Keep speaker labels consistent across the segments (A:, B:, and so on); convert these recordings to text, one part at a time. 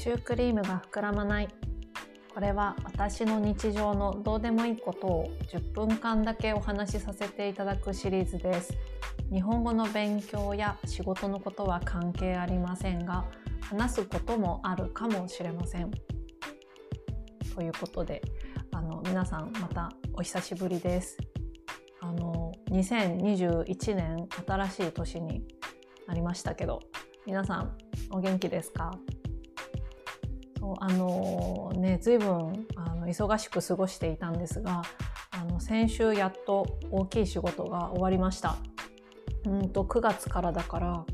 A: シュークリームが膨らまない。これは私の日常のどうでもいいことを10分間だけお話しさせていただくシリーズです。日本語の勉強や仕事のことは関係ありませんが話すこともあるかもしれません。ということであの皆さんまたお久しぶりです。あの2021年新しい年になりましたけど皆さんお元気ですか？そうあのね随分あの忙しく過ごしていたんですがあの先週やっと大きい仕事が終わりました。うんと9月からだから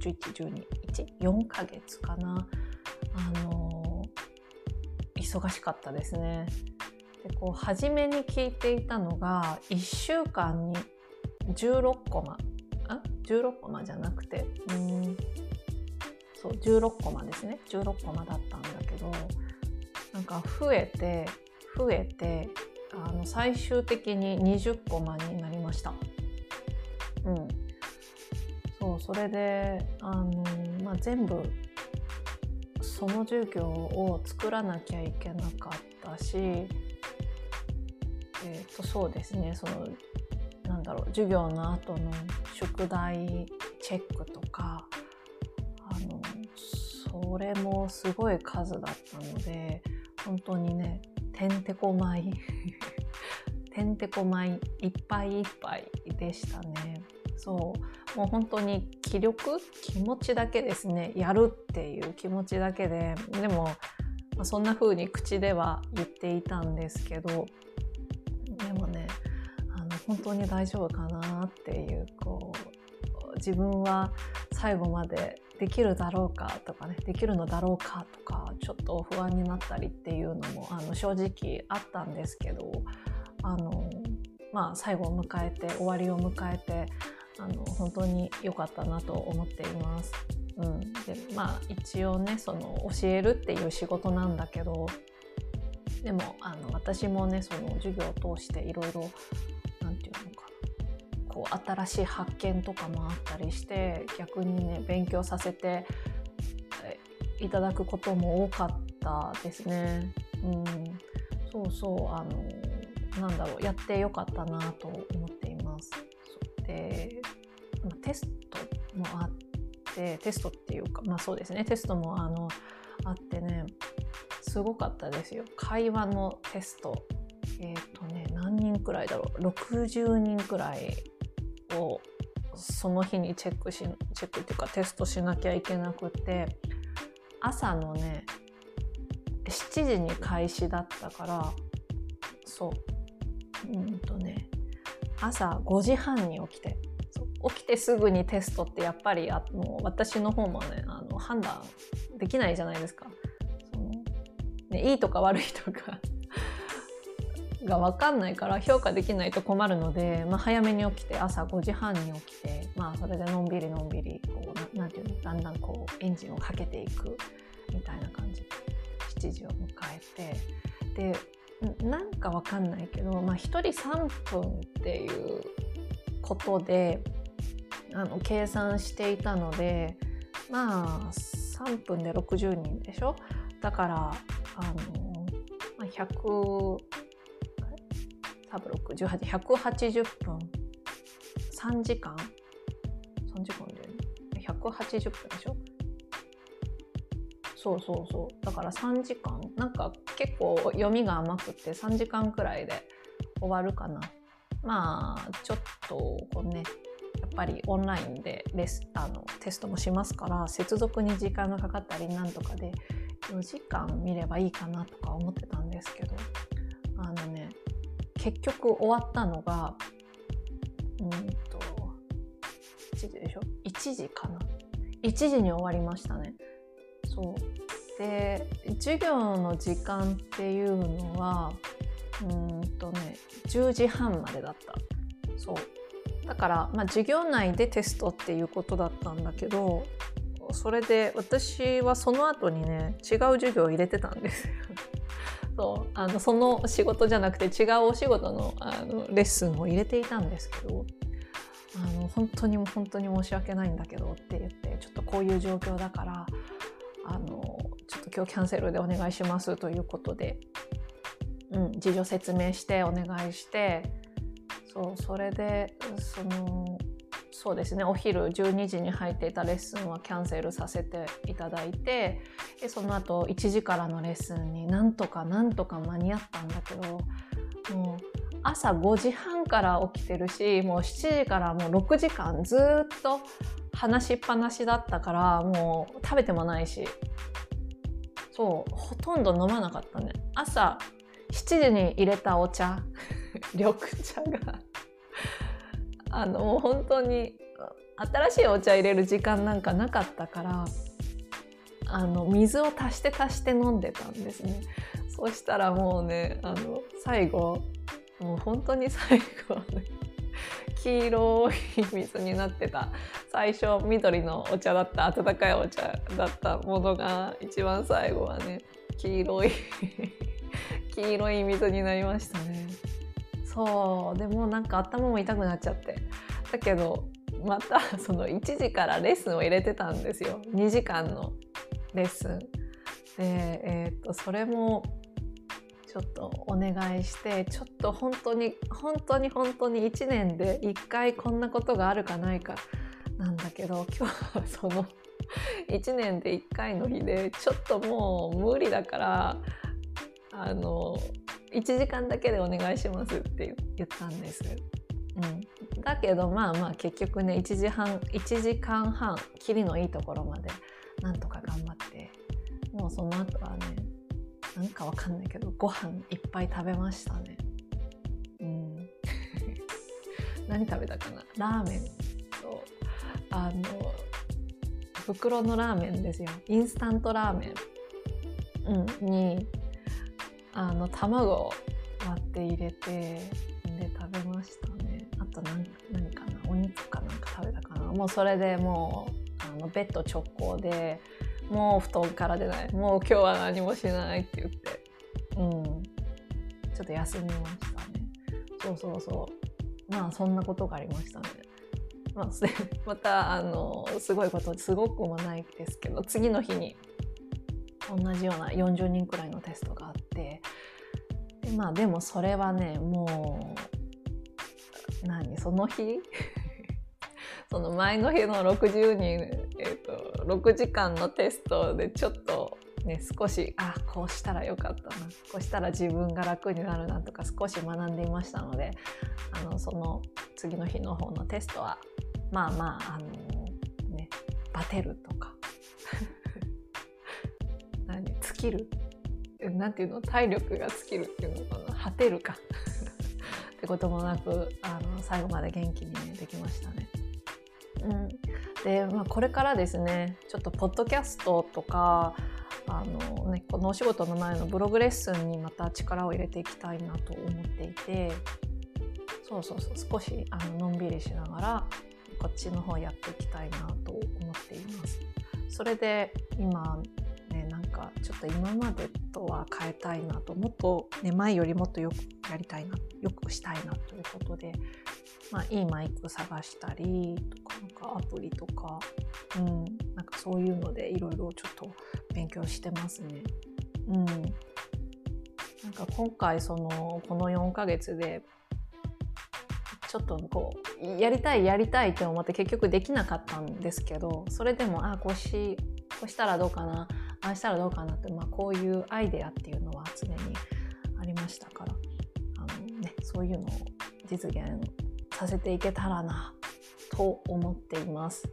A: 10111214ヶ月かな。あの忙しかったですね。でこう初めに聞いていたのが1週間に16コマあ16コマじゃなくてうんそう16コマですね16コマだったんだけどなんか増えて増えてあの最終的に20コマになりました。うん、そうそれであの、まあ、全部その授業を作らなきゃいけなかったし、えー、とそうですねそのなんだろう授業の後の宿題チェックとかそれもすごい数だったので本当にねてんてこまい てんてこまいいっぱいいっぱいでしたね。そう。もう本当に気力気持ちだけですね。やるっていう気持ちだけで。でも、まあ、そんな風に口では言っていたんですけどでもねあの本当に大丈夫かなっていうこう自分は最後までできるだろうかとかねできるのだろうかとかちょっと不安になったりっていうのもあの正直あったんですけどあの、まあ、最後を迎えて終わりを迎えてあの本当に良かったなと思っています。うん、でまあ一応ねその教えるっていう仕事なんだけどでもあの私もねその授業を通していろいろこう新しい発見とかもあったりして逆にね勉強させていただくことも多かったですね。うん、そうそうあのなんだろうやってよかったなと思っています。でテストもあってテストっていうかまあそうですねテストもあのあってねすごかったですよ。会話のテストえっ、ー、とね何人くらいだろう？60人くらいその日にチェックしチェックっていうかテストしなきゃいけなくて朝のね7時に開始だったからそううんとね朝5時半に起きて起きてすぐにテストってやっぱりあの私の方もねあの判断できないじゃないですか。そのね、いいとか悪いとかが分かんないから評価できないと困るので、まあ、早めに起きて朝5時半に起きて、まあ、それでのんびりのんびりこうななんていうのだんだんこうエンジンをかけていくみたいな感じで7時を迎えて。でなんか分かんないけど、まあ、1人3分っていうことであの計算していたのでまあ3分で60人でしょ？だからあの、まあ、100 36180分。3時間？3時間で180分でしょ？そうそうそう。だから3時間。なんか結構読みが甘くて3時間くらいで終わるかな。まあちょっとこうねやっぱりオンラインでレスあのテストもしますから接続に時間がかかったりなんとかで4時間見ればいいかなとか思ってたんですけど。結局終わったのがうんと1時でしょ？1時かな。1時に終わりましたね。そう。で授業の時間っていうのはうんとね10時半までだった。そう。だから、まあ、授業内でテストっていうことだったんだけどそれで私はその後にね違う授業を入れてたんですよ。そうあのその仕事じゃなくて違うお仕事のあのレッスンを入れていたんですけどあの本当に本当に申し訳ないんだけどって言ってちょっとこういう状況だからあのちょっと今日キャンセルでお願いしますということで、うん、事情説明してお願いしてそうそれでそのそうですね。お昼12時に入っていたレッスンはキャンセルさせていただいてでその後1時からのレッスンになんとかなんとか間に合ったんだけどもう朝5時半から起きてるしもう7時からもう6時間ずっと話しっぱなしだったからもう食べてもないしそうほとんど飲まなかったね。朝7時に入れたお茶 緑茶があのもう本当に新しいお茶入れる時間なんかなかったからあの水を足して足して飲んでたんですね。そしたらもうねあの最後もう本当に最後はね黄色い水になってた最初緑のお茶だった温かいお茶だったものが一番最後はね黄色い黄色い水になりましたね。そう。でもなんか頭も痛くなっちゃって。だけどまた その1時からレッスンを入れてたんですよ。2時間のレッスン。でえー、っとそれもちょっとお願いしてちょっと本当に本当に本当に1年で1回こんなことがあるかないかなんだけど今日は その1年で1回の日でちょっともう無理だからあの1時間だけでお願いしますって言ったんです。うん、だけどまあまあ結局ね1時半1時間半きりのいいところまでなんとか頑張ってもうその後はねなんかわかんないけどご飯いっぱい食べましたね。うん。何食べたかな？ラーメンとあの袋のラーメンですよ。インスタントラーメン、うん、にあの卵を割って入れてで食べましたね。あと何何かな？お肉かなんか食べたかな？もうそれでもうあのベッド直行でもう布団から出ない。もう今日は何もしないって言って。うん。ちょっと休みましたね。そうそうそう。まあそんなことがありましたね。まあ、またあのすごいことすごくもないですけど次の日に同じような40人くらいのテストがあってでまあでもそれはねもう何その日？その前の日の60人、えーと、6時間のテストでちょっとね少しあこうしたらよかったなこうしたら自分が楽になるなとか少し学んでいましたのであのその次の日の方のテストはまあまああのねバテるとか。尽きるなんていうの？体力が尽きるっていうのかな？果てるか。ってこともなくあの最後まで元気に、ね、できましたね。うん、で、まあ、これからですねちょっとポッドキャストとかあの、ね、このお仕事の前のブログレッスンにまた力を入れていきたいなと思っていてそうそうそう少しあののんびりしながらこっちの方やっていきたいなと思っています。それで今かちょっと今までとは変えたいなともっと、ね、前よりもっとよくやりたいなよくしたいなということでまあ、いいマイク探したりとかなんかアプリとか、うん、なんかそういうのでいろいろちょっと勉強してますね。うん、なんか今回そのこの4ヶ月でちょっとこうやりたいやりたいって思って結局できなかったんですけどそれでもあこうしこうしたらどうかなああしたらどうかなって、まあ、こういうアイデアっていうのは常にありましたからあの、ね、そういうのを実現させていけたらなと思っています。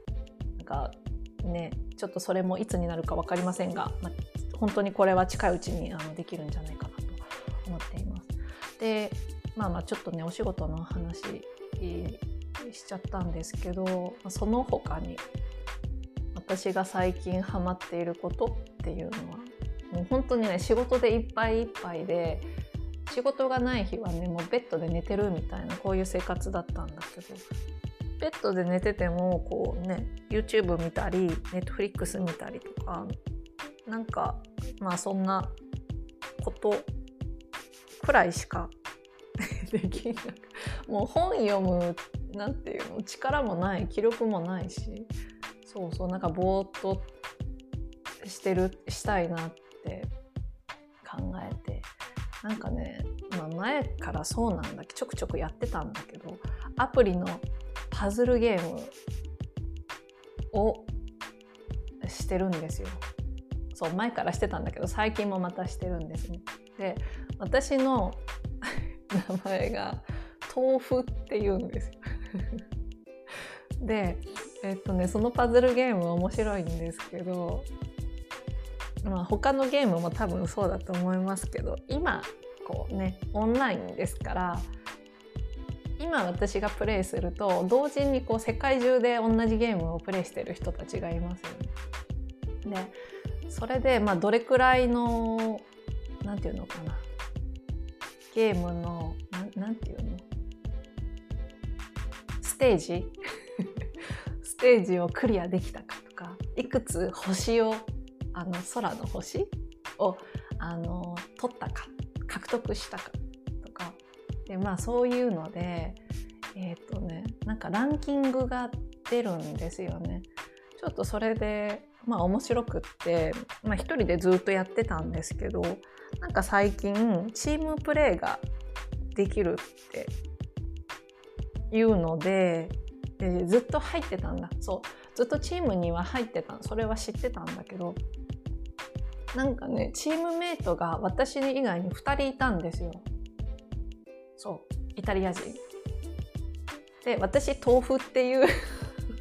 A: なんかねちょっとそれもいつになるか分かりませんが、まあ、本当にこれは近いうちにあのできるんじゃないかなと思っています。でまあまあちょっとねお仕事の話しちゃったんですけどその他に私が最近ハマっていることっていうのは。もう本当にね仕事でいっぱいいっぱいで仕事がない日はねもうベッドで寝てるみたいなこういう生活だったんだけど。ベッドで寝ててもこうね YouTube 見たり Netflix 見たりとかなんかまあそんなことくらいしか できなくもう本読むなんていうの力もない気力もないしそうそうなんかぼーっとしてるしたいなって考えてなんかね、まあ、前からそうなんだけどちょくちょくやってたんだけどアプリのパズルゲームをしてるんですよ。そう前からしてたんだけど最近もまたしてるんですね。で私の名前が豆腐って言うんですよ。でえっとねそのパズルゲーム面白いんですけどまあ他のゲームも多分そうだと思いますけど今こうねオンラインですから今私がプレイすると同時にこう世界中で同じゲームをプレイしてる人たちがいますよね。でそれでまあどれくらいの何て言うのかな。ゲームの何て言うの。ステージ？ステージをクリアできたかとかいくつ星をあの空の星？をあの取ったか獲得したかとか。でまあそういうのでえっ、ー、とねなんかランキングが出るんですよね。ちょっとそれでまあ面白くって、まあ、一人でずっとやってたんですけどなんか最近チームプレーができるっていうのででずっと入ってたんだ。そう。ずっとチームには入ってたそれは知ってたんだけどなんかねチームメイトが私以外に2人いたんですよ。そうイタリア人で私豆腐っていう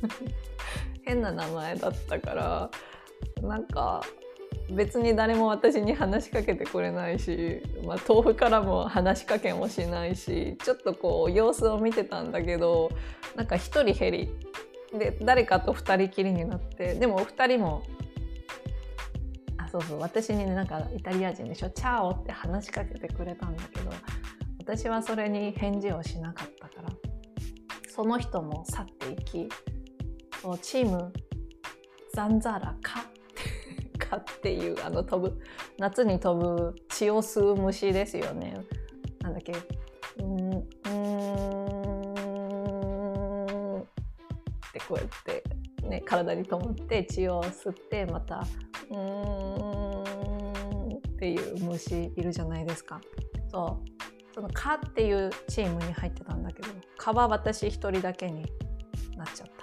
A: 変な名前だったからなんか別に誰も私に話しかけてくれないし、まあ、豆腐からも話しかけもしないしちょっとこう様子を見てたんだけどなんか1人減りで誰かと2人きりになってでもお二人もあそうそう私にねなんかイタリア人でしょ「チャオ」って話しかけてくれたんだけど私はそれに返事をしなかったからその人も去っていきチームザンザラカカ っていうあの飛ぶ夏に飛ぶ血を吸う虫ですよね。なんだっけ？うんこうやってね体に止まって血を吸ってまたうんっていう虫いるじゃないですか。そうその「か」っていうチームに入ってたんだけど「か」は私一人だけになっちゃった。